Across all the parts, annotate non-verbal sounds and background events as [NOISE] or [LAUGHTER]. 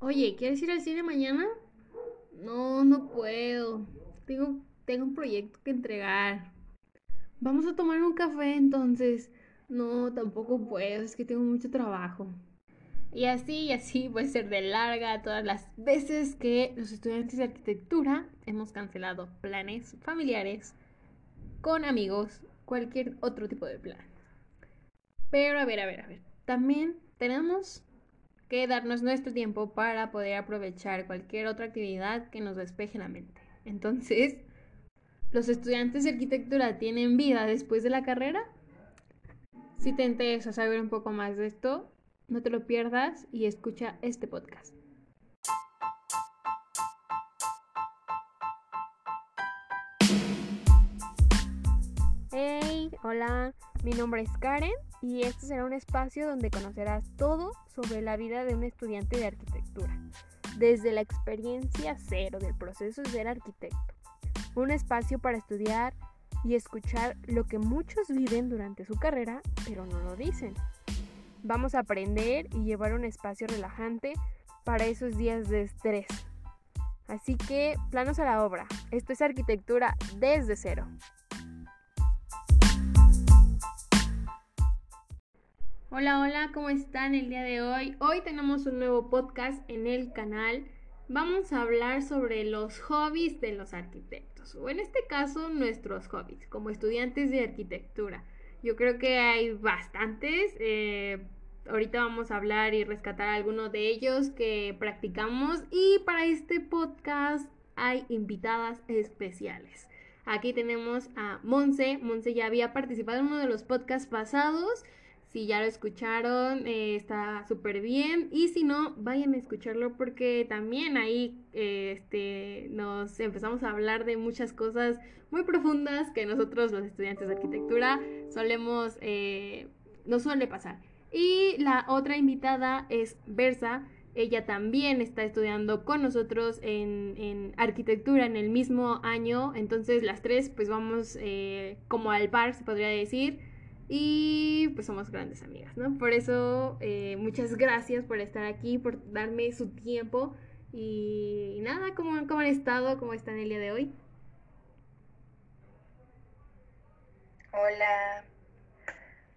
Oye, ¿quieres ir al cine mañana? No, no puedo. Tengo, tengo un proyecto que entregar. Vamos a tomar un café entonces. No, tampoco puedo, es que tengo mucho trabajo. Y así y así puede ser de larga todas las veces que los estudiantes de arquitectura hemos cancelado planes familiares con amigos, cualquier otro tipo de plan. Pero a ver, a ver, a ver. También tenemos que darnos nuestro tiempo para poder aprovechar cualquier otra actividad que nos despeje la mente. Entonces, ¿los estudiantes de arquitectura tienen vida después de la carrera? Si te interesa saber un poco más de esto, no te lo pierdas y escucha este podcast. Hey, hola, mi nombre es Karen y este será un espacio donde conocerás todo sobre la vida de un estudiante de arquitectura, desde la experiencia cero del proceso de ser arquitecto. Un espacio para estudiar y escuchar lo que muchos viven durante su carrera, pero no lo dicen. Vamos a aprender y llevar un espacio relajante para esos días de estrés. Así que, planos a la obra. Esto es arquitectura desde cero. Hola, hola, ¿cómo están el día de hoy? Hoy tenemos un nuevo podcast en el canal. Vamos a hablar sobre los hobbies de los arquitectos, o en este caso nuestros hobbies, como estudiantes de arquitectura. Yo creo que hay bastantes. Eh, ahorita vamos a hablar y rescatar algunos de ellos que practicamos. Y para este podcast hay invitadas especiales. Aquí tenemos a Monse. Monse ya había participado en uno de los podcasts pasados. Si ya lo escucharon, eh, está súper bien. Y si no, vayan a escucharlo porque también ahí eh, este, nos empezamos a hablar de muchas cosas muy profundas que nosotros los estudiantes de arquitectura solemos, eh, nos suele pasar. Y la otra invitada es Versa. Ella también está estudiando con nosotros en, en arquitectura en el mismo año. Entonces las tres pues vamos como al par, se podría decir y pues somos grandes amigas, ¿no? Por eso eh, muchas gracias por estar aquí, por darme su tiempo y, nada, ¿cómo, ¿cómo, han estado? ¿Cómo están el día de hoy? Hola,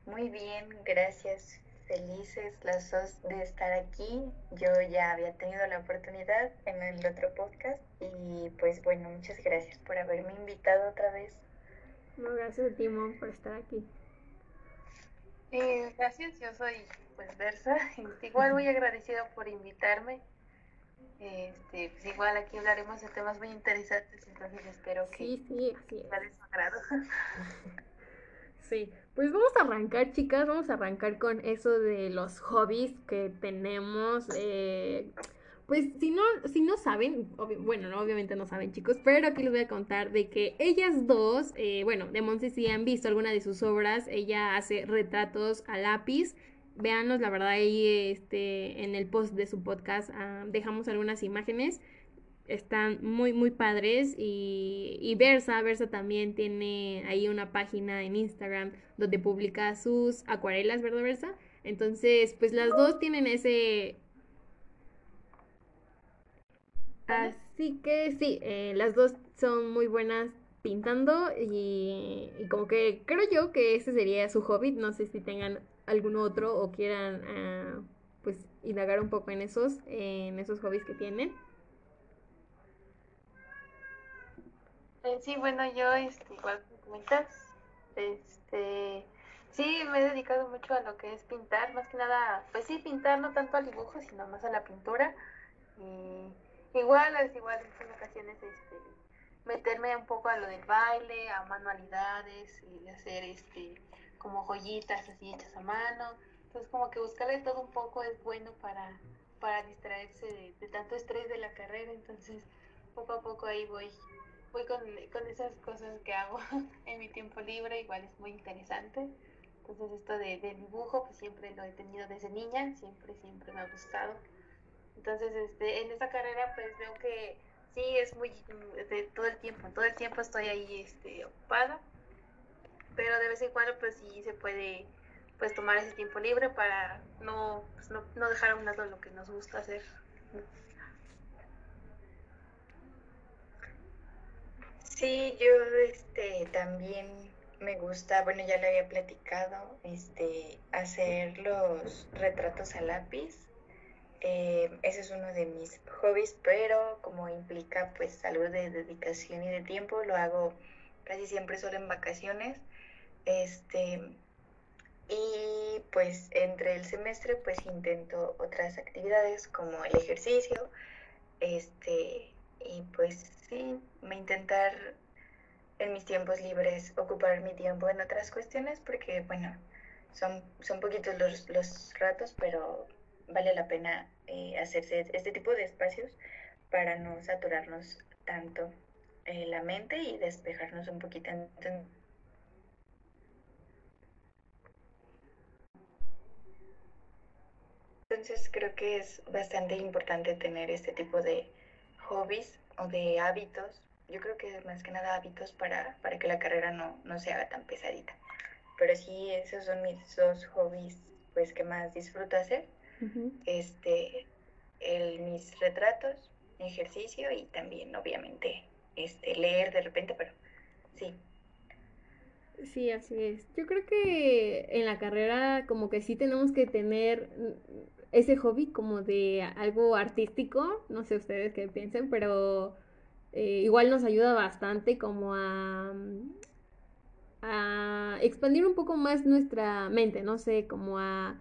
muy bien, gracias. Felices las dos de estar aquí. Yo ya había tenido la oportunidad en el otro podcast y pues bueno, muchas gracias por haberme invitado otra vez. No, gracias a ti, por estar aquí. Eh, gracias, yo soy pues Versa. [LAUGHS] igual muy agradecido por invitarme. Este, pues igual aquí hablaremos de temas muy interesantes, entonces espero que sí, sí, sí. sea de su agrado. [LAUGHS] Sí, pues vamos a arrancar, chicas, vamos a arrancar con eso de los hobbies que tenemos. Eh, pues si no, si no saben, bueno, no, obviamente no saben chicos, pero aquí les voy a contar de que ellas dos, eh, bueno, de Monse si han visto alguna de sus obras, ella hace retratos a lápiz, véanos, la verdad ahí este, en el post de su podcast ah, dejamos algunas imágenes, están muy, muy padres y, y Versa, Versa también tiene ahí una página en Instagram donde publica sus acuarelas, ¿verdad Versa? Entonces, pues las dos tienen ese Así que sí, eh, las dos son muy buenas pintando y, como que creo yo que ese sería su hobby. No sé si tengan algún otro o quieran ah, pues indagar un poco en esos, en esos hobbies que tienen. Eh, sí, bueno, yo este, igual comentas, este, sí, me he dedicado mucho a lo que es pintar, más que nada, pues sí, pintar no tanto al dibujo, sino más a la pintura. Y Igual, es igual en ocasiones este, meterme un poco a lo del baile, a manualidades, y hacer este como joyitas así hechas a mano. Entonces como que buscarle todo un poco es bueno para, para distraerse de, tanto estrés de la carrera. Entonces poco a poco ahí voy, voy con, con esas cosas que hago [LAUGHS] en mi tiempo libre, igual es muy interesante. Entonces esto de, de dibujo pues siempre lo he tenido desde niña, siempre, siempre me ha gustado. Entonces, este, en esta carrera, pues veo que sí es muy de todo el tiempo, todo el tiempo estoy ahí este, ocupada, pero de vez en cuando, pues sí se puede pues tomar ese tiempo libre para no, pues, no, no dejar a un lado lo que nos gusta hacer. Sí, yo este también me gusta, bueno, ya lo había platicado, este, hacer los retratos a lápiz. Eh, ese es uno de mis hobbies, pero como implica pues algo de dedicación y de tiempo, lo hago casi siempre solo en vacaciones. Este, y pues entre el semestre pues intento otras actividades como el ejercicio, este, y pues sí, me intentar en mis tiempos libres ocupar mi tiempo en otras cuestiones porque, bueno, son, son poquitos los, los ratos, pero vale la pena eh, hacerse este tipo de espacios para no saturarnos tanto eh, la mente y despejarnos un poquito. Entonces creo que es bastante importante tener este tipo de hobbies o de hábitos yo creo que más que nada hábitos para, para que la carrera no, no se haga tan pesadita. Pero sí, esos son mis dos hobbies pues que más disfruto hacer. Este, el, mis retratos, ejercicio y también obviamente este, leer de repente, pero sí. Sí, así es. Yo creo que en la carrera como que sí tenemos que tener ese hobby como de algo artístico, no sé ustedes qué piensen, pero eh, igual nos ayuda bastante como a, a expandir un poco más nuestra mente, no sé, como a,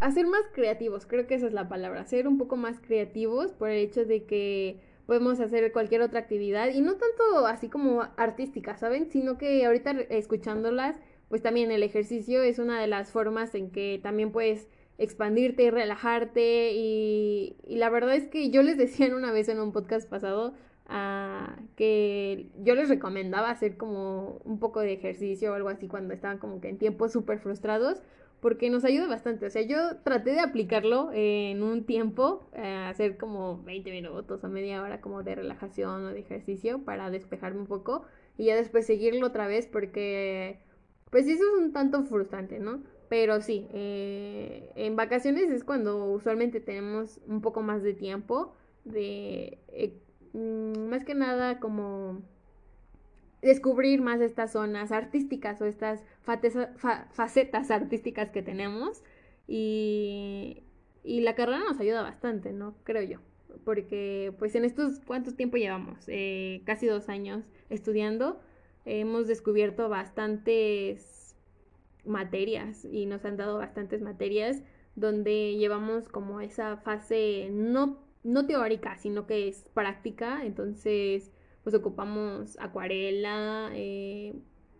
a ser más creativos, creo que esa es la palabra, ser un poco más creativos por el hecho de que podemos hacer cualquier otra actividad y no tanto así como artística, ¿saben? Sino que ahorita escuchándolas, pues también el ejercicio es una de las formas en que también puedes expandirte y relajarte y, la verdad es que yo les decía una vez en un podcast pasado ah, que yo les recomendaba hacer como un poco de ejercicio o algo así cuando estaban como que en tiempos súper frustrados porque nos ayuda bastante. O sea, yo traté de aplicarlo en un tiempo, eh, hacer como 20 minutos o media hora como de relajación o de ejercicio para despejarme un poco y ya después seguirlo otra vez porque pues eso es un tanto frustrante, ¿no? Pero sí, eh, en vacaciones es cuando usualmente tenemos un poco más de tiempo de, eh, mm, más que nada como descubrir más estas zonas artísticas o estas facetas artísticas que tenemos y, y, la carrera nos ayuda bastante, ¿no? Creo yo, porque pues en estos, ¿cuántos tiempo llevamos? Eh, casi dos años estudiando, hemos descubierto bastantes materias y nos han dado bastantes materias donde llevamos como esa fase no, no teórica, sino que es práctica. Entonces, pues ocupamos acuarela, eh,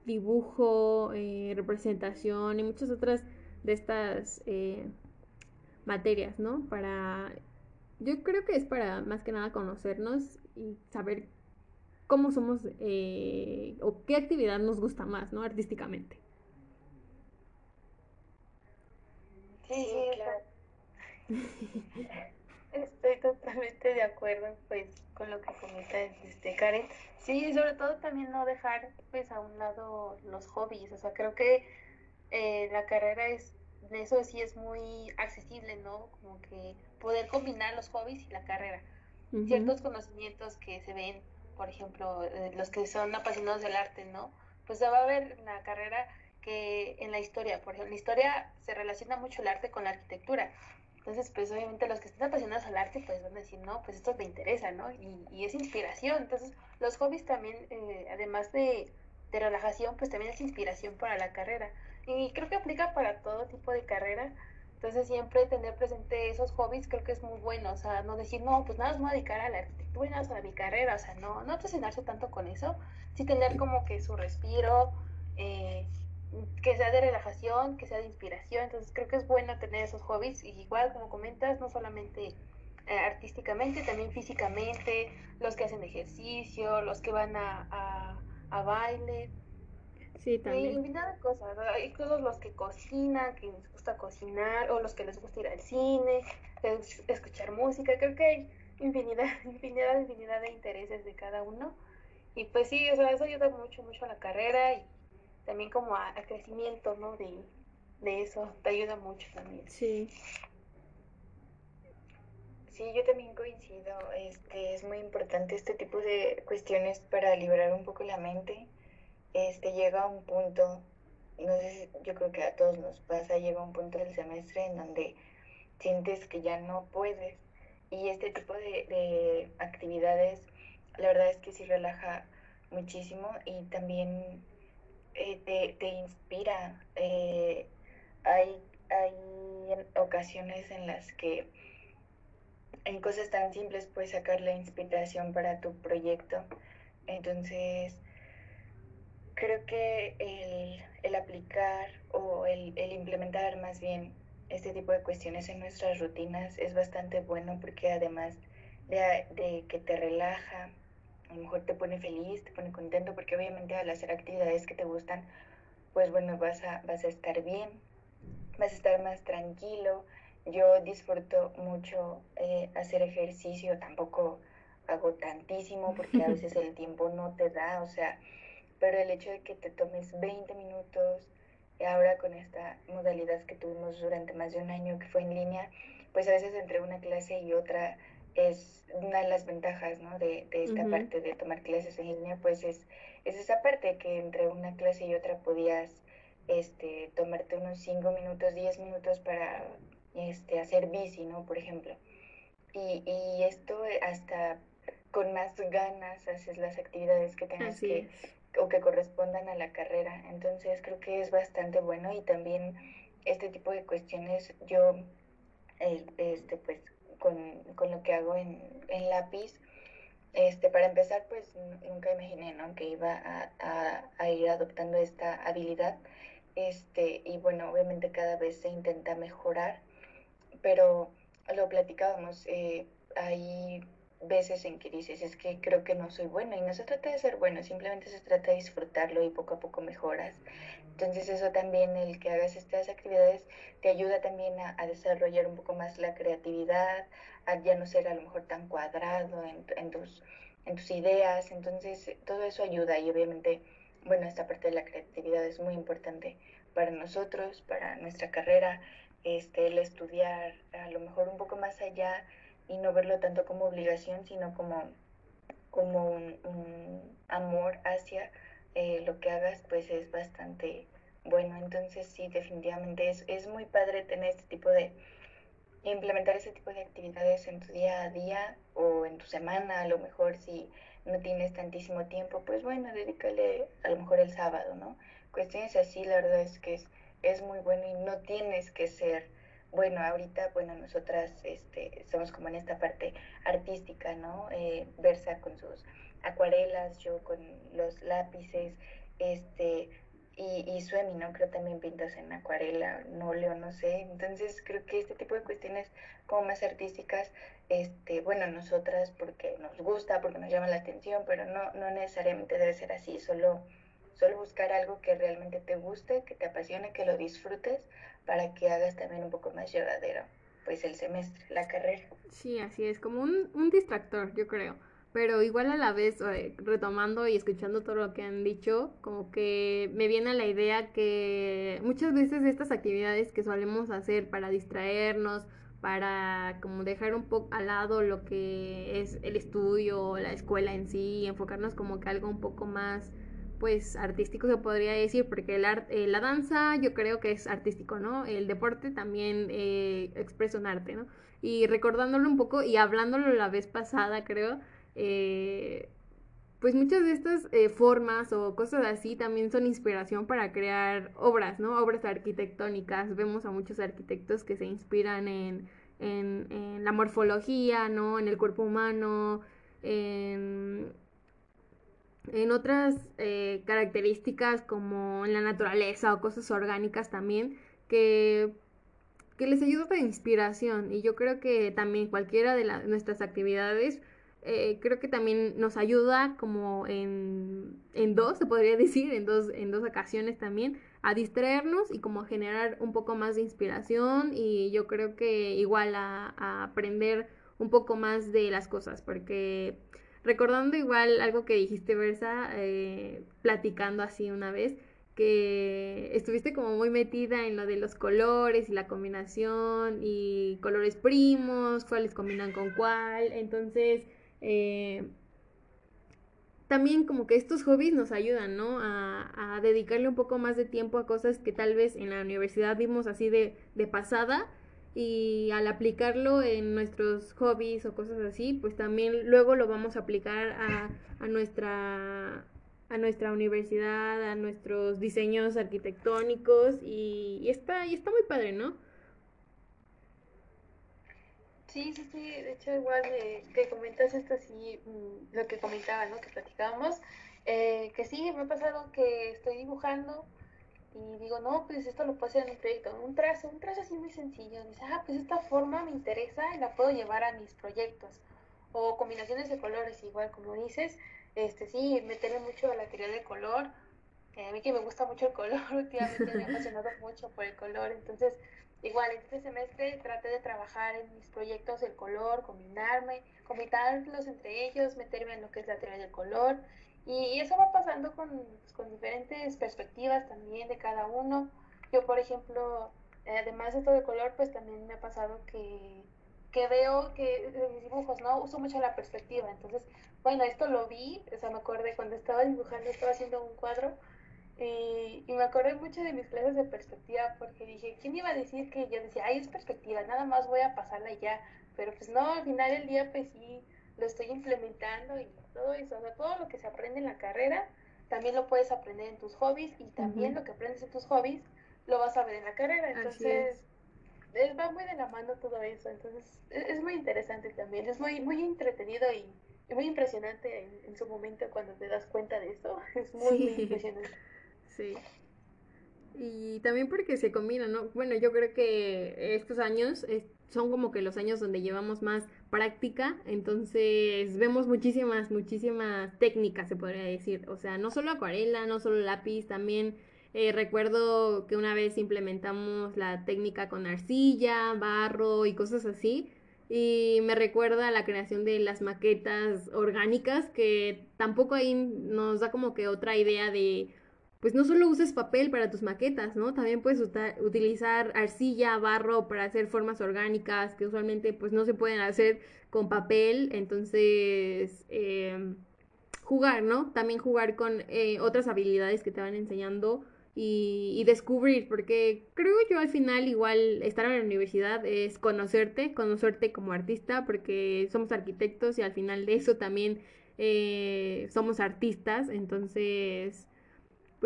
dibujo, eh, representación y muchas otras de estas eh, materias, ¿no? Para, yo creo que es para más que nada conocernos y saber cómo somos o qué actividad nos gusta más, ¿no? Artísticamente. Sí, claro. [LAUGHS] Estoy totalmente de acuerdo pues con lo que comenta este Karen. Sí, sobre todo también no dejar pues a un lado los hobbies, o sea, creo que eh, la carrera es de eso sí es muy accesible, ¿no? Como que poder combinar los hobbies y la carrera. Ciertos conocimientos que se ven, por ejemplo, eh, los que son apasionados del arte, ¿no? Pues se va a ver la carrera que en la historia, por ejemplo, la historia se relaciona mucho el arte con la arquitectura. Entonces, pues obviamente los que estén apasionados al arte, pues van a decir, no, pues esto me interesa, ¿no? Y, y es inspiración. Entonces, los hobbies también, eh, además de, de, relajación, pues también es inspiración para la carrera. Y creo que aplica para todo tipo de carrera. Entonces, siempre tener presente esos hobbies creo que es muy bueno. O sea, no decir, no, pues nada más me voy a dedicar a la arquitectura y nada más a mi carrera. O sea, no, no obsesionarse tanto con eso. Sí tener como que su respiro, eh, que sea de relajación, que sea de inspiración. Entonces creo que es bueno tener esos hobbies y igual como comentas, no solamente eh, artísticamente, también físicamente, los que hacen ejercicio, los que van a, a, baile. Sí, también. Y de cosas. Hay todos los que cocinan, que les gusta cocinar, o los que les gusta ir al cine, escuchar música. Creo que hay infinidad, [LAUGHS] infinidad, infinidad de intereses de cada uno. Y pues sí, o sea, eso ayuda mucho, mucho a la carrera y también como a, crecimiento, ¿no? De, eso, te ayuda mucho también. Sí. Sí, yo también coincido. Este, es muy importante este tipo de cuestiones para liberar un poco la mente. Este, llega a un punto, no sé, yo creo que a todos nos pasa, llega un punto del semestre en donde sientes que ya no puedes. Y este tipo de, actividades, la verdad es que sí relaja muchísimo y también eh, te, inspira. Eh, hay, hay ocasiones en las que en cosas tan simples puedes sacar la inspiración para tu proyecto. Entonces, creo que el, el aplicar o el, el, implementar más bien este tipo de cuestiones en nuestras rutinas es bastante bueno porque además de, de, que te relaja, a lo mejor te pone feliz, te pone contento porque obviamente al hacer actividades que te gustan, pues bueno, vas a, vas a estar bien, vas a estar más tranquilo, yo disfruto mucho eh, hacer ejercicio, tampoco hago tantísimo porque a veces el [LAUGHS] tiempo no te da, o sea, pero el hecho de que te tomes 20 minutos, ahora con esta modalidad que tuvimos durante más de un año que fue en línea, pues a veces entre una clase y otra es una de las ventajas, ¿no? De, de esta parte de tomar clases en línea, pues es, es esa parte que entre una clase y otra podías este, tomarte unos 5 minutos, 10 minutos para este, hacer bici, ¿no? Por ejemplo. Y, y esto hasta con más ganas haces las actividades que tengas que o que correspondan a la carrera. Entonces creo que es bastante bueno y también este tipo de cuestiones yo este pues con, con, lo que hago en, en, lápiz este para empezar pues nunca imaginé ¿no? que iba a, a, a, ir adoptando esta habilidad este y bueno obviamente cada vez se intenta mejorar pero lo platicábamos, eh, hay veces en que dices, es que creo que no soy buena y no se trata de ser bueno, simplemente se trata de disfrutarlo y poco a poco mejoras. Entonces eso también, el que hagas estas actividades, te ayuda también a, desarrollar un poco más la creatividad, a ya no ser a lo mejor tan cuadrado en, en, tus, en tus ideas. Entonces todo eso ayuda y obviamente, bueno, esta parte de la creatividad es muy importante para nosotros, para nuestra carrera este, el estudiar a lo mejor un poco más allá y no verlo tanto como obligación, sino como, como un, amor hacia eh, lo que hagas, pues es bastante bueno. Entonces sí, definitivamente es, es muy padre tener este tipo de, implementar ese tipo de actividades en tu día a día o en tu semana, a lo mejor si no tienes tantísimo tiempo, pues bueno, dedícale a lo mejor el sábado, ¿no? Cuestiones así, la verdad es que es es muy bueno y no tienes que ser, bueno, ahorita, bueno, nosotras este, estamos como en esta parte artística, ¿no? Eh, Versa con sus acuarelas, yo con los lápices, este, y, y Suemi, ¿no? Creo también pintas en acuarela, no leo, no sé. Entonces creo que este tipo de cuestiones como más artísticas, este, bueno, nosotras porque nos gusta, porque nos llama la atención, pero no, no necesariamente debe ser así, solo Solo buscar algo que realmente te guste, que te apasione, que lo disfrutes para que hagas también un poco más llevadero pues el semestre, la carrera. Sí, así es, como un, un distractor, yo creo. Pero igual a la vez, retomando y escuchando todo lo que han dicho, como que me viene a la idea que muchas veces estas actividades que solemos hacer para distraernos, para como dejar un poco al lado lo que es el estudio, la escuela en sí, enfocarnos como que algo un poco más pues artístico se podría decir, porque el eh, la danza yo creo que es artístico, ¿no? El deporte también eh, expresa un arte, ¿no? Y recordándolo un poco y hablándolo la vez pasada, creo, eh, pues muchas de estas eh, formas o cosas así también son inspiración para crear obras, ¿no? Obras arquitectónicas. Vemos a muchos arquitectos que se inspiran en, en, en la morfología, ¿no? En el cuerpo humano, en en otras eh, características como en la naturaleza o cosas orgánicas también que, que les ayuda de inspiración. Y yo creo que también cualquiera de nuestras actividades eh, creo que también nos ayuda como en, en dos, se podría [LAUGHS] decir, en dos, en dos ocasiones también, a distraernos y como a generar un poco más de inspiración y yo creo que igual a aprender un poco más de las cosas, porque Recordando igual algo que dijiste, Versa, eh, platicando así una vez, que estuviste como muy metida en lo de los colores y la combinación y colores primos, cuáles combinan con cuál. Entonces, eh, también como que estos hobbies nos ayudan, ¿no? A, dedicarle un poco más de tiempo a cosas que tal vez en la universidad vimos así de pasada y al aplicarlo en nuestros hobbies o cosas así, pues también luego lo vamos a aplicar a, a nuestra a nuestra universidad, a nuestros diseños arquitectónicos y, está, y está muy padre, ¿no? Sí, sí, sí, de hecho igual de, que comentas esto, sí, mm, lo que comentaba, ¿no? Que platicábamos, eh, que sí, me ha pasado que estoy dibujando y digo, no, pues esto lo puedo hacer en un proyecto, un trazo, un trazo así muy sencillo, dice, ah, pues esta forma me interesa y la puedo llevar a mis proyectos, o combinaciones de colores, igual como dices, este, sí, meterle mucho a la teoría del color. a mí que me gusta mucho el color, [LAUGHS] últimamente me he apasionado mucho por el color. Entonces, igual, en este semestre traté de trabajar en mis proyectos el color, combinarme, combinarlos entre ellos, meterme en lo que es la teoría del color. Y, eso va pasando con, pues, con diferentes perspectivas también de cada uno. Yo, por ejemplo, además de esto de color, pues también me ha pasado que que veo que en mis dibujos, ¿no? Uso mucho la perspectiva. Entonces, bueno, esto lo vi, o sea, me acordé cuando estaba dibujando, estaba haciendo un cuadro y, y, me acordé mucho de mis clases de perspectiva porque dije, ¿quién iba a decir que yo decía, ay, es perspectiva, nada más voy a pasarla ya? Pero pues no, al final del día pues sí, lo estoy implementando y todo eso, o sea, todo lo que se aprende en la carrera, también lo puedes aprender en tus hobbies y también lo que aprendes en tus hobbies lo vas a ver en la carrera. Entonces, va muy de la mano todo eso, entonces e, es, muy interesante también, es muy, muy entretenido y, muy impresionante en, su momento cuando te das cuenta de eso, [LAUGHS] es muy, muy impresionante. Sí. Y también porque se combina, ¿no? Bueno, yo creo que estos años son como que los años donde llevamos más práctica, entonces vemos muchísimas, muchísimas técnicas, se podría decir. O sea, no solo acuarela, no solo lápiz, también eh, recuerdo que una vez implementamos la técnica con arcilla, barro y cosas así. Y me recuerda a la creación de las maquetas orgánicas, que tampoco ahí nos da como que otra idea de, pues no solo uses papel para tus maquetas, ¿no? También puedes utilizar arcilla, barro para hacer formas orgánicas que usualmente pues no se pueden hacer con papel. Entonces, em, jugar, ¿no? También jugar con eh, otras habilidades que te van enseñando y, descubrir, porque creo yo al final igual estar en la universidad es conocerte, conocerte como artista, porque somos arquitectos y al final de eso también eh, somos artistas, entonces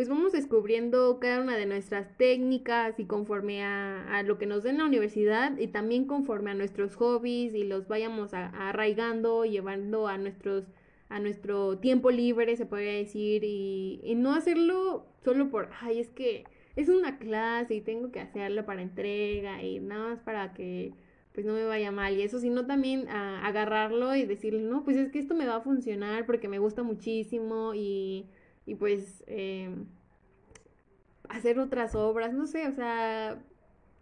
pues vamos descubriendo cada una de nuestras técnicas y conforme a, lo que nos den la universidad y también conforme a nuestros hobbies y los vayamos arraigando, llevando a nuestros a nuestro tiempo libre, se podría decir, y, no hacerlo solo por, ay, es que es una clase y tengo que hacerlo para entrega y nada más para que pues no me vaya mal y eso, sino también a agarrarlo y decirle, no, pues es que esto me va a funcionar porque me gusta muchísimo y, y pues eh, hacer otras obras, no sé, o sea,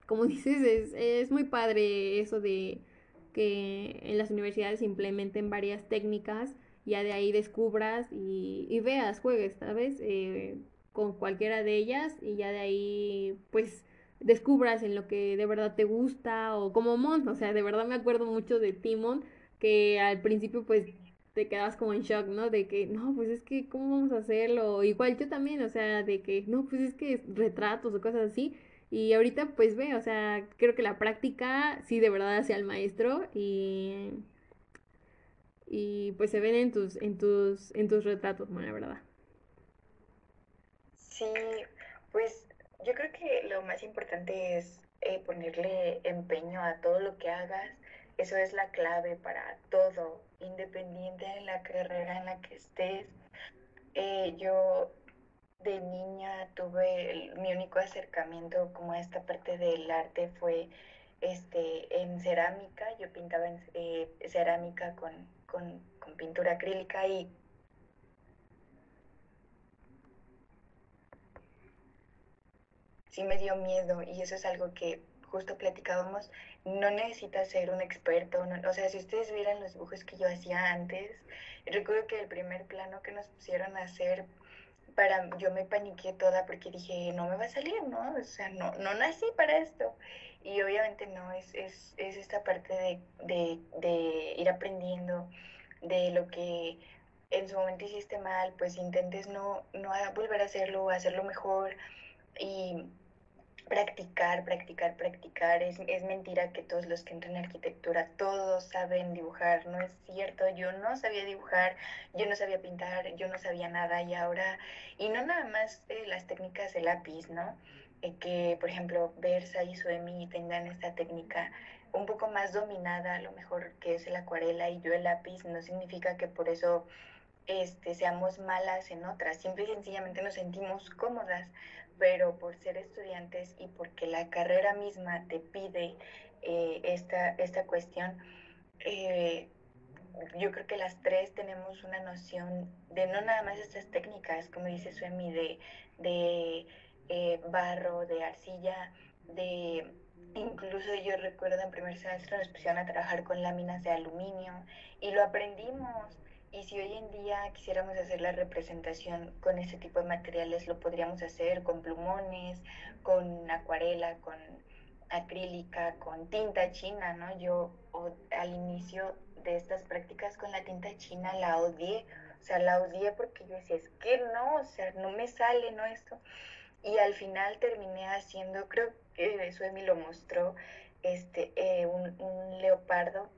como [LAUGHS] dices, es, es muy padre eso de que en las universidades implementen varias técnicas ya de ahí descubras y, veas, juegues, ¿sabes? Eh, con cualquiera de ellas y ya de ahí, pues, descubras en lo que de verdad te gusta o como Mon, o sea, de verdad me acuerdo mucho de Timon, que al principio, pues, te quedas como en shock, ¿no? De que, no, pues es que, ¿cómo vamos a hacerlo? Igual yo también, o sea, de que, no, pues es que retratos o cosas así. Y ahorita, pues ve, o sea, creo que la práctica sí de verdad hacia el maestro y y pues se ven en tus, en tus, en tus retratos, la verdad. Sí, pues yo creo que lo más importante es eh, ponerle empeño a todo lo que hagas. Eso es la clave para todo, independiente de la carrera en la que estés. Eh, yo de niña tuve mi único acercamiento como a esta parte del arte fue este en cerámica. Yo pintaba en eh, cerámica con con, pintura acrílica y sí me dio miedo y eso es algo que justo platicábamos, no necesitas ser un experto, o sea, si ustedes vieran los dibujos que yo hacía antes, recuerdo que el primer plano que nos pusieron a hacer para, yo me paniqué toda porque dije, no me va a salir, ¿no? O sea, no, no nací para esto. Y obviamente no, es, es, es esta parte de, de, de ir aprendiendo de lo que en su momento hiciste mal, pues intentes no, no volver a hacerlo, hacerlo mejor y practicar, practicar, practicar. Es, es mentira que todos los que entran en arquitectura, todos saben dibujar. No es cierto, yo no sabía dibujar, yo no sabía pintar, yo no sabía nada y ahora, y no nada más las técnicas de lápiz, ¿no? Eh, que, por ejemplo, Versa y Suemi tengan esta técnica un poco más dominada, a lo mejor que es el acuarela y yo el lápiz, no significa que por eso este, seamos malas en otras, simple y sencillamente nos sentimos cómodas, pero por ser estudiantes y porque la carrera misma te pide eh, esta, esta cuestión, eh, yo creo que las tres tenemos una noción de no nada más estas técnicas, como dice Suemi, de, de eh, barro, de arcilla, de incluso yo recuerdo en primer semestre nos pusieron a trabajar con láminas de aluminio y lo aprendimos y si hoy en día quisiéramos hacer la representación con este tipo de materiales, lo podríamos hacer con plumones, con acuarela, con acrílica, con tinta china, ¿no? Yo al inicio de estas prácticas con la tinta china la odié, o sea, la odié porque yo decía, es que no, o sea, no me sale, ¿no? Esto. Y al final terminé haciendo, creo que Suemi lo mostró, este, eh, un, un leopardo,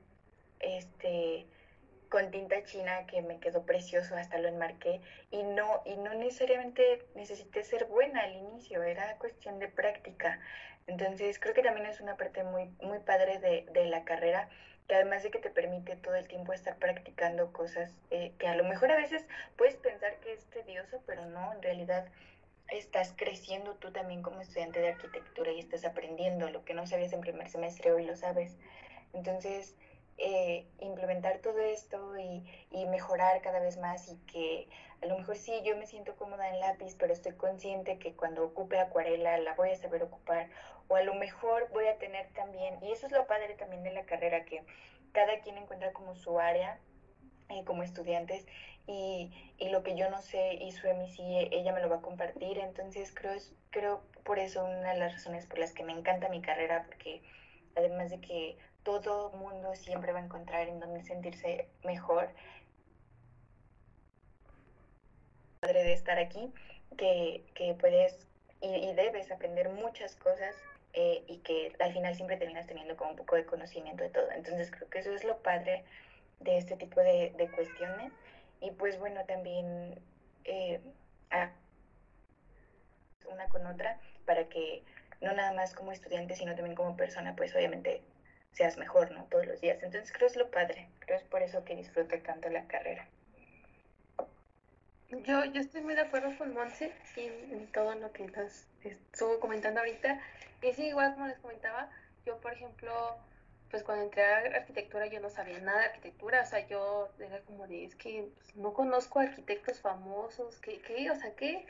este, con tinta china que me quedó precioso, hasta lo enmarqué y no, y no necesariamente necesité ser buena al inicio, era cuestión de práctica. Entonces creo que también es una parte muy, muy padre de, de la carrera, que además de que te permite todo el tiempo estar practicando cosas eh, que a lo mejor a veces puedes pensar que es tedioso, pero no, en realidad estás creciendo tú también como estudiante de arquitectura y estás aprendiendo lo que no sabías en primer semestre, hoy lo sabes. Entonces, eh, implementar todo esto y, mejorar cada vez más y que a lo mejor sí, yo me siento cómoda en lápiz, pero estoy consciente que cuando ocupe acuarela la voy a saber ocupar o a lo mejor voy a tener también, y eso es lo padre también de la carrera, que cada quien encuentra como su área eh, como estudiantes y, y, lo que yo no sé y su sí, ella me lo va a compartir, entonces creo, creo por eso una de las razones por las que me encanta mi carrera, porque además de que todo mundo siempre va a encontrar en donde sentirse mejor. Padre de estar aquí, que, que puedes y, debes aprender muchas cosas eh, y que al final siempre terminas teniendo como un poco de conocimiento de todo. Entonces creo que eso es lo padre de este tipo de, de cuestiones. Y pues bueno, también eh, una con otra para que no nada más como estudiante, sino también como persona, pues obviamente seas mejor, ¿no? Todos los días. Entonces creo es lo padre, creo es por eso que disfruto tanto la carrera. Yo, yo estoy muy de acuerdo con Monse en, todo lo que nos estuvo comentando ahorita. Y sí, igual como les comentaba, yo por ejemplo, pues cuando entré a arquitectura yo no sabía nada de arquitectura, o sea, yo era como de, es que pues, no conozco arquitectos famosos, ¿qué, qué? O sea, ¿qué?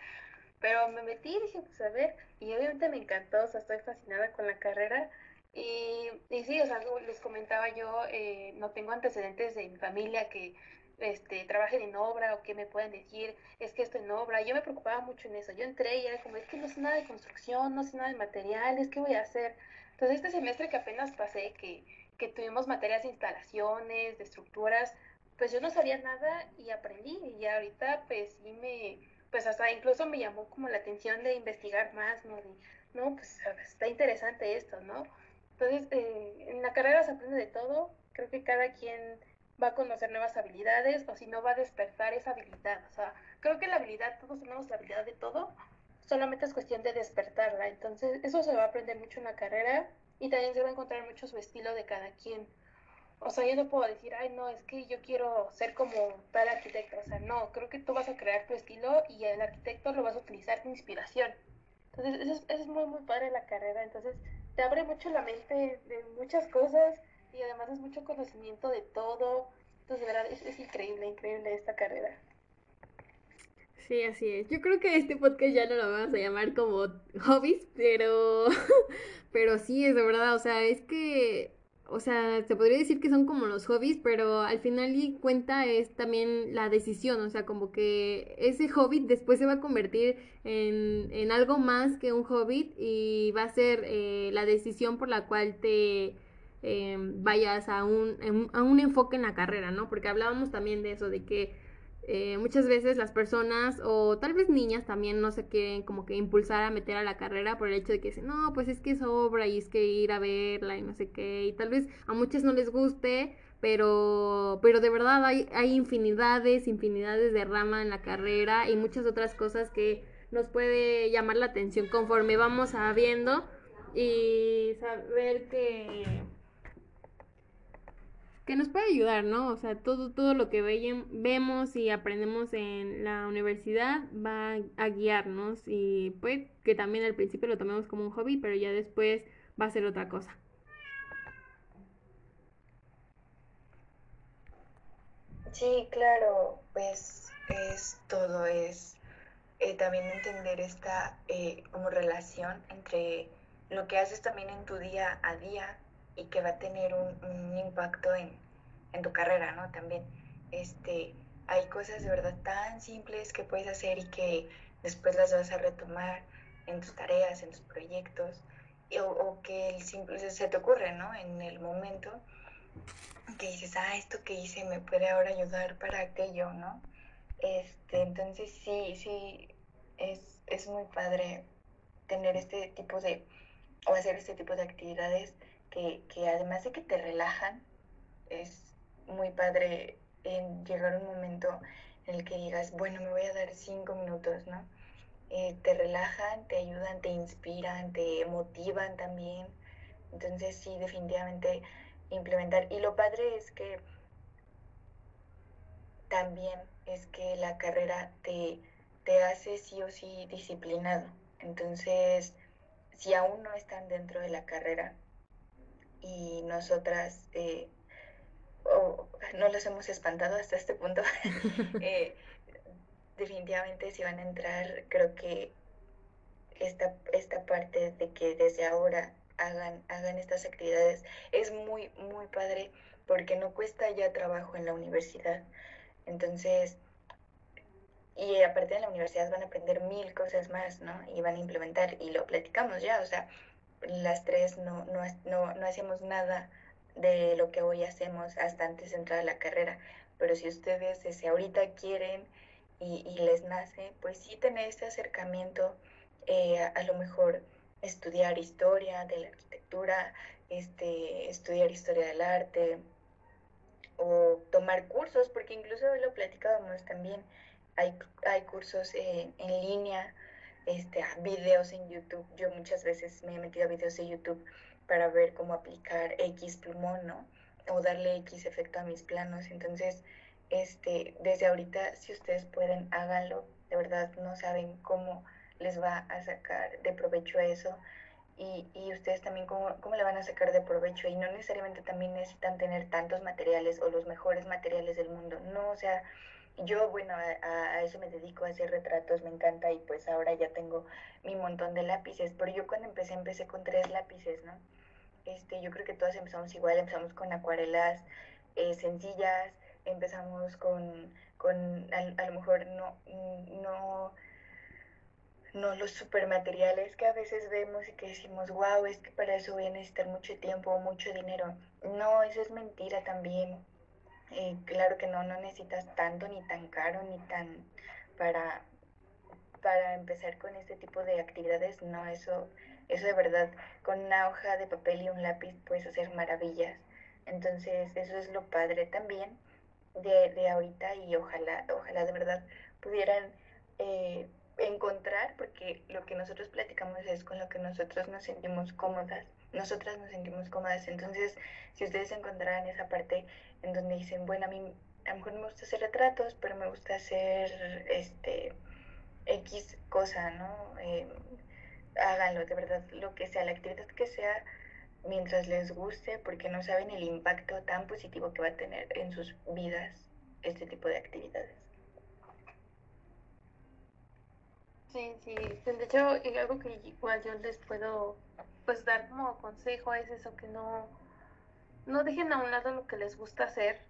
Pero me metí y dije, pues a ver, y obviamente me encantó, o sea, estoy fascinada con la carrera y, y sí, o sea, les comentaba yo, eh, no tengo antecedentes de mi familia que este, trabajen en obra o que me puedan decir, es que esto en obra. Yo me preocupaba mucho en eso. Yo entré y era como, es que no sé nada de construcción, no sé nada de materiales, ¿qué voy a hacer? Entonces, este semestre que apenas pasé, que, que tuvimos materias de instalaciones, de estructuras, pues yo no sabía nada y aprendí. Y ahorita, pues sí me, pues hasta incluso me llamó como la atención de investigar más, ¿no? No, pues está interesante esto, ¿no? Entonces, eh, en la carrera se aprende de todo. Creo que cada quien va a conocer nuevas habilidades o si no va a despertar esa habilidad. O sea, creo que la habilidad, todos tenemos la habilidad de todo, solamente es cuestión de despertarla. Entonces, eso se va a aprender mucho en la carrera y también se va a encontrar mucho su estilo de cada quien. O sea, yo no puedo decir, ay, no, es que yo quiero ser como tal arquitecto. O sea, no, creo que tú vas a crear tu estilo y el arquitecto lo vas a utilizar de inspiración. Entonces, eso es, eso es muy, muy padre la carrera. Entonces, te abre mucho la mente de muchas cosas y además es mucho conocimiento de todo. Entonces, de verdad, es, increíble, increíble esta carrera. Sí, así es. Yo creo que este podcast ya no lo vamos a llamar como hobbies, pero, [LAUGHS] pero sí, es de verdad, o sea, es que o sea, se podría decir que son como los hobbies, pero al final y cuenta es también la decisión, o sea, como que ese hobby después se va a convertir en, en algo más que un hobby y va a ser eh, la decisión por la cual te eh, vayas a un, a un enfoque en la carrera, ¿no? Porque hablábamos también de eso, de que eh, muchas veces las personas o tal vez niñas también no se quieren como que impulsar a meter a la carrera por el hecho de que dicen, no, pues es que es obra y es que ir a verla y no sé qué, y tal vez a muchas no les guste, pero, pero de verdad hay, hay infinidades, infinidades de rama en la carrera y muchas otras cosas que nos puede llamar la atención conforme vamos a viendo y saber que que nos puede ayudar, ¿no? O sea, todo, todo lo que vemos y aprendemos en la universidad va a guiarnos y pues que también al principio lo tomemos como un hobby, pero ya después va a ser otra cosa. Sí, claro, pues es todo, es eh, también entender esta eh, como relación entre lo que haces también en tu día a día y que va a tener un, impacto en, en, tu carrera, ¿no? También, este, hay cosas de verdad tan simples que puedes hacer y que después las vas a retomar en tus tareas, en tus proyectos, o, que el se te ocurre, ¿no? En el momento que dices, ah, esto que hice me puede ahora ayudar para aquello, ¿no? Este, entonces sí, sí, es, es muy padre tener este tipo de, o hacer este tipo de actividades que, además de que te relajan, es muy padre en llegar un momento en el que digas, bueno, me voy a dar cinco minutos, ¿no? Eh, te relajan, te ayudan, te inspiran, te motivan también. Entonces sí, definitivamente implementar. Y lo padre es que también es que la carrera te, te hace sí o sí disciplinado. Entonces, si aún no están dentro de la carrera, y nosotras eh, no los hemos espantado hasta este punto. [LAUGHS] Eh, definitivamente si van a entrar, creo que esta, esta parte de que desde ahora hagan, hagan estas actividades es muy, muy padre porque no cuesta ya trabajo en la universidad. Entonces, y aparte de la universidad van a aprender mil cosas más, ¿no? Y van a implementar, y lo platicamos ya, o sea, las tres no, no, no, no hacemos nada de lo que hoy hacemos hasta antes de entrar a la carrera. Pero si ustedes desde ahorita quieren y, y les nace, pues sí tener este acercamiento, eh, a, lo mejor estudiar historia de la arquitectura, este, estudiar historia del arte o tomar cursos, porque incluso lo platicábamos también, hay, hay cursos eh, en línea este, videos en YouTube. Yo muchas veces me he metido a videos de YouTube para ver cómo aplicar X plumón, ¿no? O darle X efecto a mis planos. Entonces, este, desde ahorita, si ustedes pueden, háganlo. De verdad, no saben cómo les va a sacar de provecho eso. Y, y ustedes también cómo, cómo le van a sacar de provecho. Y no necesariamente también necesitan tener tantos materiales o los mejores materiales del mundo. No, o sea, yo, bueno, a, eso me dedico a hacer retratos, me encanta y pues ahora ya tengo mi montón de lápices, pero yo cuando empecé empecé con tres lápices, ¿no? Este, yo creo que todas empezamos igual, empezamos con acuarelas eh, sencillas, empezamos con, con a, lo mejor no, no, no los supermateriales que a veces vemos y que decimos, wow, es que para eso voy a necesitar mucho tiempo o mucho dinero. No, eso es mentira también eh, claro que no, no necesitas tanto ni tan caro ni tan para, para empezar con este tipo de actividades, no, eso, eso de verdad, con una hoja de papel y un lápiz puedes hacer maravillas. Entonces, eso es lo padre también de, de ahorita y ojalá, ojalá de verdad pudieran eh, encontrar, porque lo que nosotros platicamos es con lo que nosotros nos sentimos cómodas, nosotras nos sentimos cómodas. Entonces, si ustedes encontraran esa parte en donde dicen, bueno, a mí a lo mejor me gusta hacer retratos, pero me gusta hacer este X cosa, ¿no? Eh, háganlo, de verdad, lo que sea, la actividad que sea, mientras les guste, porque no saben el impacto tan positivo que va a tener en sus vidas este tipo de actividades. Sí, sí, de hecho, algo que igual yo les puedo pues dar como consejo es eso, que no no dejen a un lado lo que les gusta hacer,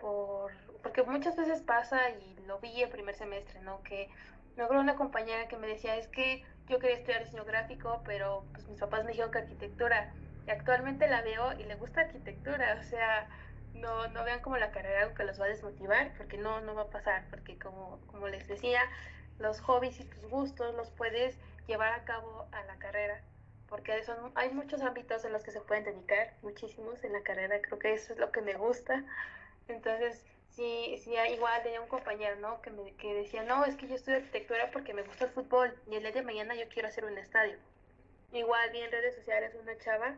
por, porque muchas veces pasa, y lo vi el primer semestre, ¿no? Que me acuerdo una compañera que me decía, es que yo quería estudiar diseño gráfico, pero pues mis papás me dijeron que arquitectura, y actualmente la veo y le gusta arquitectura, o sea, no, no vean como la carrera que los va a desmotivar, porque no, no va a pasar, porque como, como les decía, los hobbies y tus gustos los puedes llevar a cabo a la carrera, porque son, hay muchos ámbitos en los que se pueden dedicar, muchísimos en la carrera, creo que eso es lo que me gusta. Entonces, sí, sí, igual tenía un compañero, ¿no? Que, me, que decía, no, es que yo estudio arquitectura porque me gusta el fútbol y el día de mañana yo quiero hacer un estadio. Igual vi en redes sociales una chava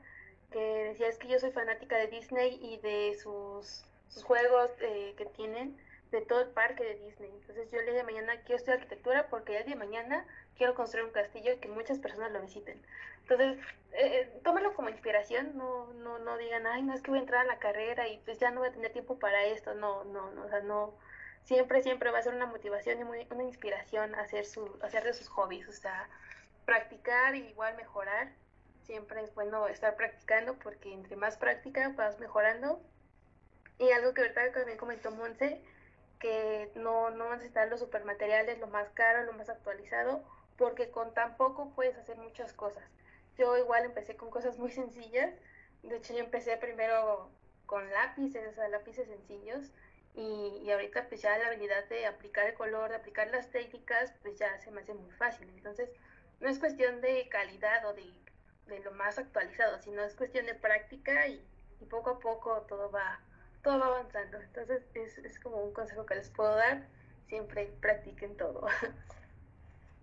que decía, es que yo soy fanática de Disney y de sus, sus juegos eh, que tienen de todo el parque de Disney. Entonces yo el día de mañana quiero estudiar arquitectura porque el día de mañana quiero construir un castillo y que muchas personas lo visiten. Entonces, eh, eh, tómalo como inspiración, no, no, no digan, ay, no es que voy a entrar a la carrera y pues ya no voy a tener tiempo para esto, no, no, no, o sea, no, siempre, siempre va a ser una motivación y una inspiración hacer, su, hacer de sus hobbies, o sea, practicar y igual mejorar, siempre es bueno estar practicando porque entre más práctica vas mejorando. Y algo que ahorita también comentó Monse, que no, no necesitar los supermateriales, lo más caro, lo más actualizado, porque con tan poco puedes hacer muchas cosas. Yo igual empecé con cosas muy sencillas, de hecho yo empecé primero con lápices, o sea, lápices sencillos, y, y, ahorita pues ya la habilidad de aplicar el color, de aplicar las técnicas, pues ya se me hace muy fácil. Entonces, no es cuestión de calidad o de, de lo más actualizado, sino es cuestión de práctica y poco a poco todo va todo va avanzando. Entonces es, es como un consejo que les puedo dar, siempre practiquen todo. [LAUGHS]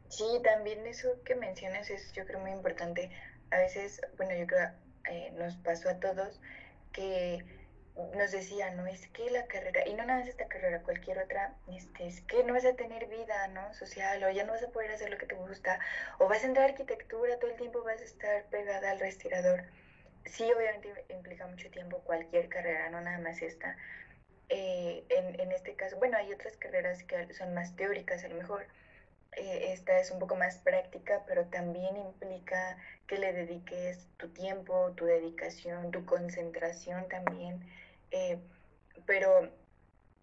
Sí, también eso que mencionas es yo creo muy importante. A veces, bueno, yo creo eh, nos pasó a todos que nos decían, no, es que la carrera, y no nada más esta carrera, cualquier otra, este, es que no vas a tener vida, ¿no? Social, o ya no vas a poder hacer lo que te gusta, o vas a entrar a arquitectura, todo el tiempo vas a estar pegada al respirador sí, obviamente implica mucho tiempo cualquier carrera, no nada más esta. Eh, en, en, este caso, bueno, hay otras carreras que son más teóricas a lo mejor. Eh, esta es un poco más práctica, pero también implica que le dediques tu tiempo, tu dedicación, tu concentración también. Eh, pero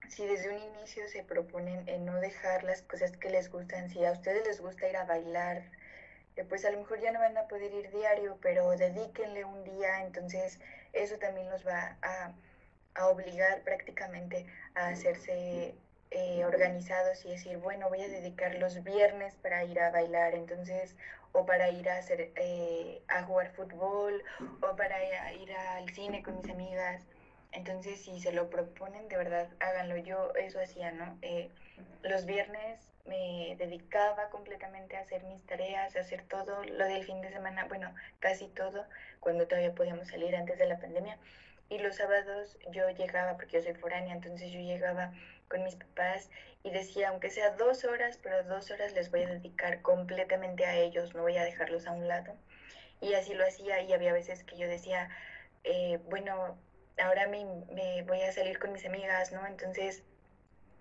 si desde un inicio se proponen en no dejar las cosas que les gustan, si a ustedes les gusta ir a bailar, pues a lo mejor ya no van a poder ir diario, pero dedíquenle un día, entonces eso también los va a, a obligar prácticamente a hacerse eh, organizados y decir, bueno, voy a dedicar los viernes para ir a bailar, entonces, o para ir a hacer, eh, a jugar fútbol, o para ir al cine con mis amigas. Entonces, si se lo proponen, de verdad, háganlo. Yo eso hacía, ¿no? Eh, los viernes me dedicaba completamente a hacer mis tareas, a hacer todo lo del fin de semana, bueno, casi todo, cuando todavía podíamos salir antes de la pandemia. Y los sábados yo llegaba, porque yo soy foránea, entonces yo llegaba con mis papás y decía, aunque sea dos horas, pero dos horas les voy a dedicar completamente a ellos, no voy a dejarlos a un lado. Y así lo hacía y había veces que yo decía, eh, bueno, ahora me, me voy a salir con mis amigas, ¿no? Entonces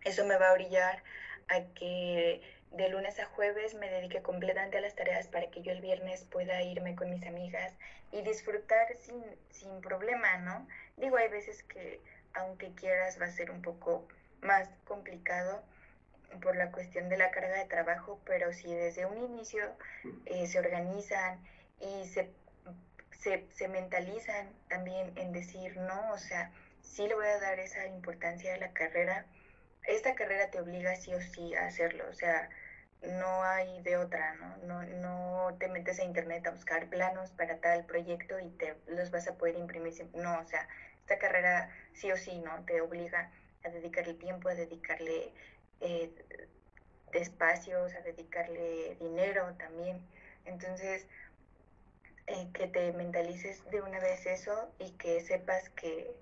eso me va a brillar a que de lunes a jueves me dedique completamente a las tareas para que yo el viernes pueda irme con mis amigas y disfrutar sin, sin problema, ¿no? Digo, hay veces que aunque quieras va a ser un poco más complicado por la cuestión de la carga de trabajo, pero si desde un inicio eh, se organizan y se, se, se mentalizan también en decir, no, o sea, sí le voy a dar esa importancia a la carrera, esta carrera te obliga sí o sí a hacerlo, o sea, no hay de otra, ¿no? No, no te metes a internet a buscar planos para tal proyecto y te los vas a poder imprimir, no, o sea, esta carrera sí o sí, ¿no? Te obliga a dedicarle tiempo, a dedicarle eh, espacios, a dedicarle dinero también. Entonces, eh, que te mentalices de una vez eso y que sepas que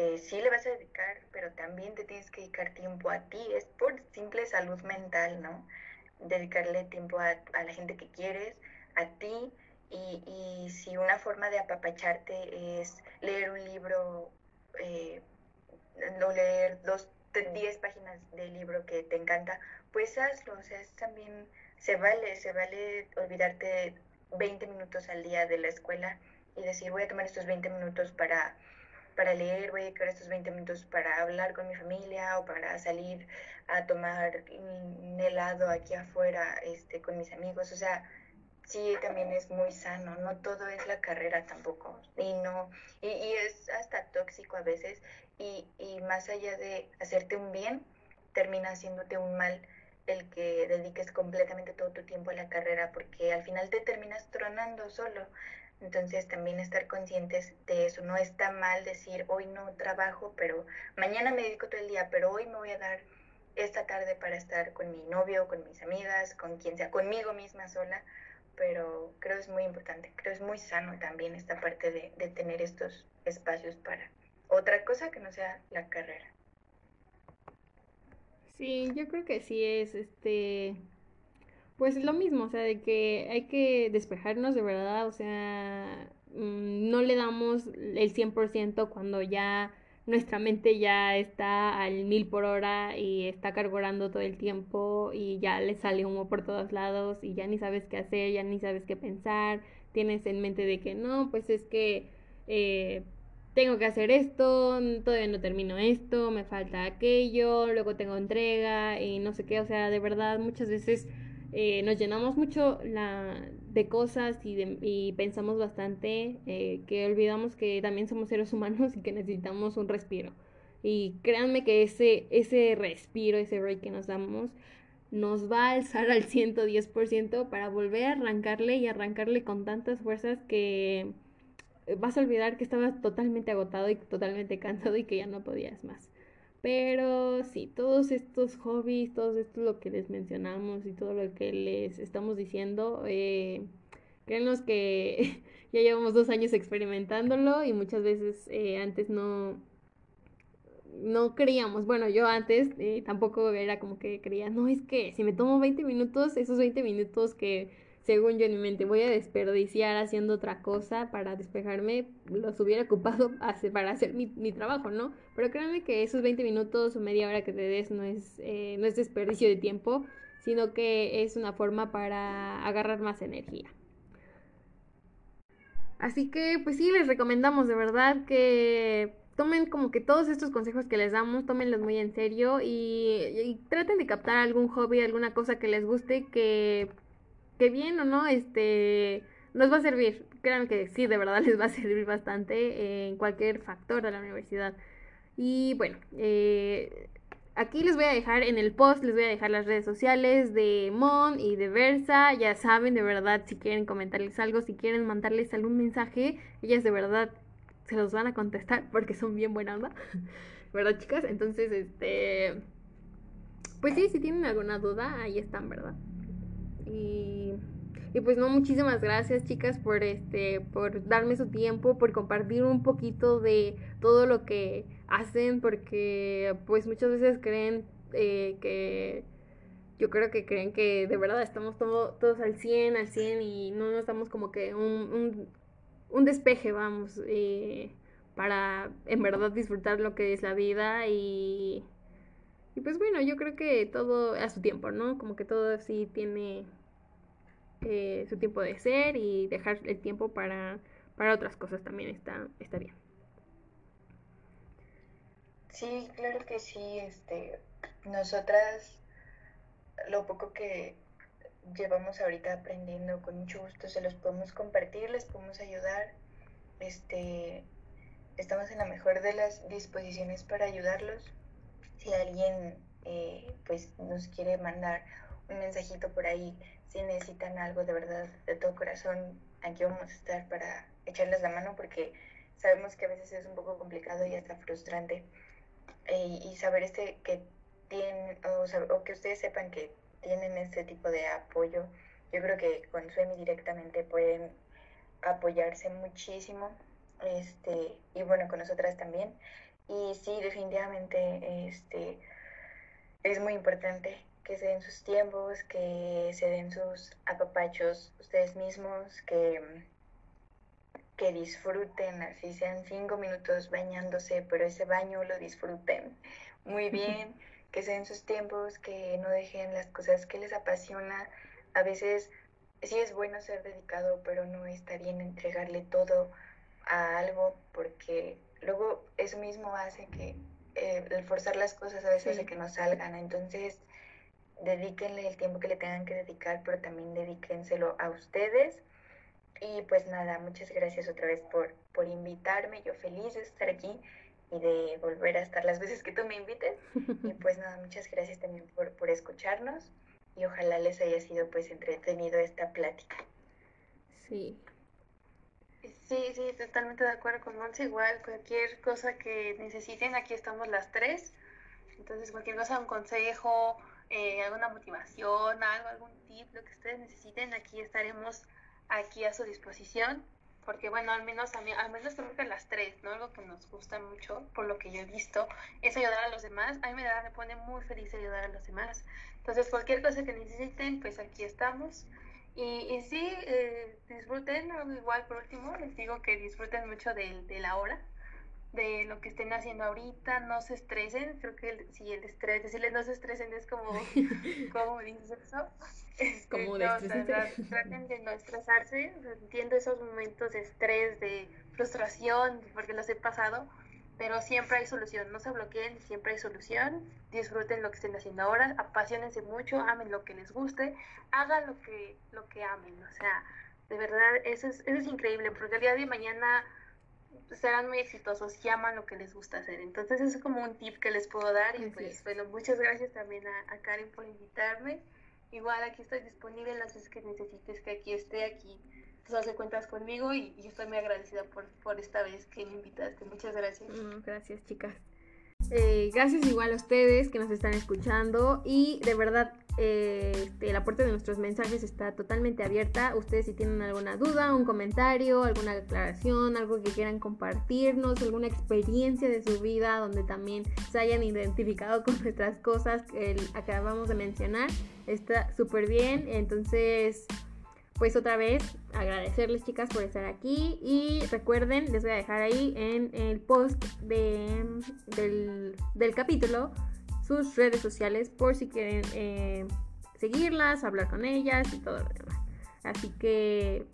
que sí le vas a dedicar, pero también te tienes que dedicar tiempo a ti, es por simple salud mental, ¿no? Dedicarle tiempo a, a la gente que quieres, a ti, y, y, si una forma de apapacharte es leer un libro, eh, o leer dos, diez páginas del libro que te encanta, pues hazlo, o sea, también se vale, se vale olvidarte 20 minutos al día de la escuela y decir, voy a tomar estos 20 minutos para para leer, voy a dedicar estos 20 minutos para hablar con mi familia o para salir a tomar un helado aquí afuera este, con mis amigos. O sea, sí también es muy sano, no todo es la carrera tampoco. Y no, y, y es hasta tóxico a veces, y, y más allá de hacerte un bien, termina haciéndote un mal el que dediques completamente todo tu tiempo a la carrera, porque al final te terminas tronando solo. Entonces también estar conscientes de eso. No está mal decir, hoy no trabajo, pero mañana me dedico todo el día, pero hoy me voy a dar esta tarde para estar con mi novio, con mis amigas, con quien sea, conmigo misma sola. Pero creo es muy importante, creo es muy sano también esta parte de, de tener estos espacios para otra cosa que no sea la carrera. Sí, yo creo que sí es este pues lo mismo, o sea, de que hay que despejarnos de verdad, o sea, mm, no le damos el 100% cuando ya nuestra mente ya está al mil por hora y está carburando todo el tiempo y ya le sale humo por todos lados y ya ni sabes qué hacer, ya ni sabes qué pensar, tienes en mente de que no, pues es que eh, tengo que hacer esto, todavía no termino esto, me falta aquello, luego tengo entrega y no sé qué, o sea, de verdad muchas veces eh, nos llenamos mucho la, de cosas y, de, y pensamos bastante eh, que olvidamos que también somos seres humanos [LAUGHS] y que necesitamos un respiro. Y créanme que ese, ese respiro, ese break que nos damos, nos va a alzar al 110% para volver a arrancarle y arrancarle con tantas fuerzas que vas a olvidar que estabas totalmente agotado y totalmente cansado y que ya no podías más. Pero sí, todos estos hobbies, todo esto lo que les mencionamos y todo lo que les estamos diciendo, eh, créanos que [LAUGHS] ya llevamos dos años experimentándolo y muchas veces eh, antes no, no creíamos, bueno, yo antes eh, tampoco era como que creía, no, es que si me tomo 20 minutos, esos 20 minutos que según yo en mi mente voy a desperdiciar haciendo otra cosa para despejarme, los hubiera ocupado [LAUGHS] para hacer mi, mi trabajo, ¿no? Pero créanme que esos 20 minutos o media hora que te des no es, eh, no es desperdicio de tiempo, sino que es una forma para agarrar más energía. Así que, pues sí, les recomendamos de verdad que tomen como que todos estos consejos que les damos, tómenlos muy en serio y, y traten de captar algún hobby, alguna cosa que les guste que que bien o no, este, nos va a servir. Crean que sí, de verdad [LAUGHS] les va a servir bastante en cualquier factor de la universidad. Y bueno, eh, aquí les voy a dejar en el post, les voy a dejar las redes sociales de Mon y de Versa. Ya saben, de verdad, si quieren comentarles algo, si quieren mandarles algún mensaje, ellas de verdad se los van a contestar porque son bien buena onda. [LAUGHS] ¿Verdad, chicas? Entonces, este... Pues sí, si tienen alguna duda, ahí están, ¿verdad? Y, y pues no, muchísimas gracias chicas por este, por darme su tiempo, por compartir un poquito de todo lo que hacen, porque pues muchas veces creen eh, que yo creo que creen que de verdad estamos todo, todos al 100, al 100 y no nos damos como que un, un, un despeje, vamos, eh, para en verdad disfrutar lo que es la vida y, y pues bueno, yo creo que todo a su tiempo, ¿no? Como que todo sí tiene eh, su tiempo de ser y dejar el tiempo para, para otras cosas también está, está bien. Sí, claro que sí. Este, nosotras, lo poco que llevamos ahorita aprendiendo, con mucho gusto se los podemos compartir, les podemos ayudar. Este, estamos en la mejor de las disposiciones para ayudarlos. Si alguien eh, pues nos quiere mandar un mensajito por ahí si necesitan algo de verdad, de todo corazón, aquí vamos a estar para echarles la mano porque sabemos que a veces es un poco complicado y hasta frustrante. Y saber este que tienen, o, que ustedes sepan que tienen este tipo de apoyo, yo creo que con Suemi directamente pueden apoyarse muchísimo. Este, y bueno, con nosotras también. Y sí, definitivamente este, es muy importante que se den sus tiempos, que se den sus apapachos ustedes mismos, que, que disfruten, así sean cinco minutos bañándose, pero ese baño lo disfruten muy bien, que se den sus tiempos, que no dejen las cosas que les apasiona. A veces sí es bueno ser dedicado, pero no está bien entregarle todo a algo porque luego eso mismo hace que eh, el forzar las cosas a veces hace que no salgan. Entonces, dedíquenle el tiempo que le tengan que dedicar, pero también dedíquenselo a ustedes. Y pues nada, muchas gracias otra vez por, por invitarme. Yo feliz de estar aquí y de volver a estar las veces que tú me invites. Y pues nada, muchas gracias también por, por escucharnos y ojalá les haya sido pues entretenido esta plática. Sí. Sí, sí, totalmente de acuerdo con Monse. Igual, cualquier cosa que necesiten, aquí estamos las tres. Entonces, cualquier cosa, un consejo, eh, alguna motivación, algo, algún tip, lo que ustedes necesiten, aquí estaremos aquí a su disposición porque bueno, al menos a mí, al menos creo que las tres, ¿no? Algo que nos gusta mucho, por lo que yo he visto, es ayudar a los demás. A mí me, da, me pone muy feliz ayudar a los demás. Entonces, cualquier cosa que necesiten, pues aquí estamos. Y, y sí, eh, disfruten, igual por último, les digo que disfruten mucho de, de la hora de lo que estén haciendo ahorita, no se estresen, creo que si el estrés, decirles no se estresen es como, [LAUGHS] como dices eso, este, como de traten de no estresarse, entiendo esos momentos de estrés, de frustración, porque los he pasado, pero siempre hay solución, no se bloqueen, siempre hay solución, disfruten lo que estén haciendo ahora, apasionense mucho, amen lo que les guste, hagan lo que, lo que amen, o sea, de verdad, eso es, eso es increíble, porque el día de mañana serán muy exitosos y aman lo que les gusta hacer. Entonces, es como un tip que les puedo dar. Y pues, bueno, muchas gracias también a, Karen por invitarme. Igual aquí estoy disponible las veces que necesites que aquí esté, aquí tú haces cuentas conmigo y, y, estoy muy agradecida por, por esta vez que me invitaste. Muchas gracias. Mm, gracias, chicas. Eh, gracias igual a ustedes que nos están escuchando y de verdad este, la puerta de nuestros mensajes está totalmente abierta. Ustedes si tienen alguna duda, un comentario, alguna declaración, algo que quieran compartirnos, alguna experiencia de su vida donde también se hayan identificado con nuestras cosas que acabamos de mencionar, está súper bien. Entonces pues otra vez agradecerles chicas por estar aquí y recuerden, les voy a dejar ahí en el post de, del, capítulo sus redes sociales por si quieren eh, seguirlas, hablar con ellas y todo lo demás. Así que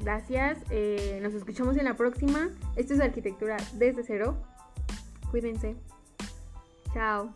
gracias, eh, nos escuchamos en la próxima. Esto es Arquitectura desde cero. Cuídense. Chao.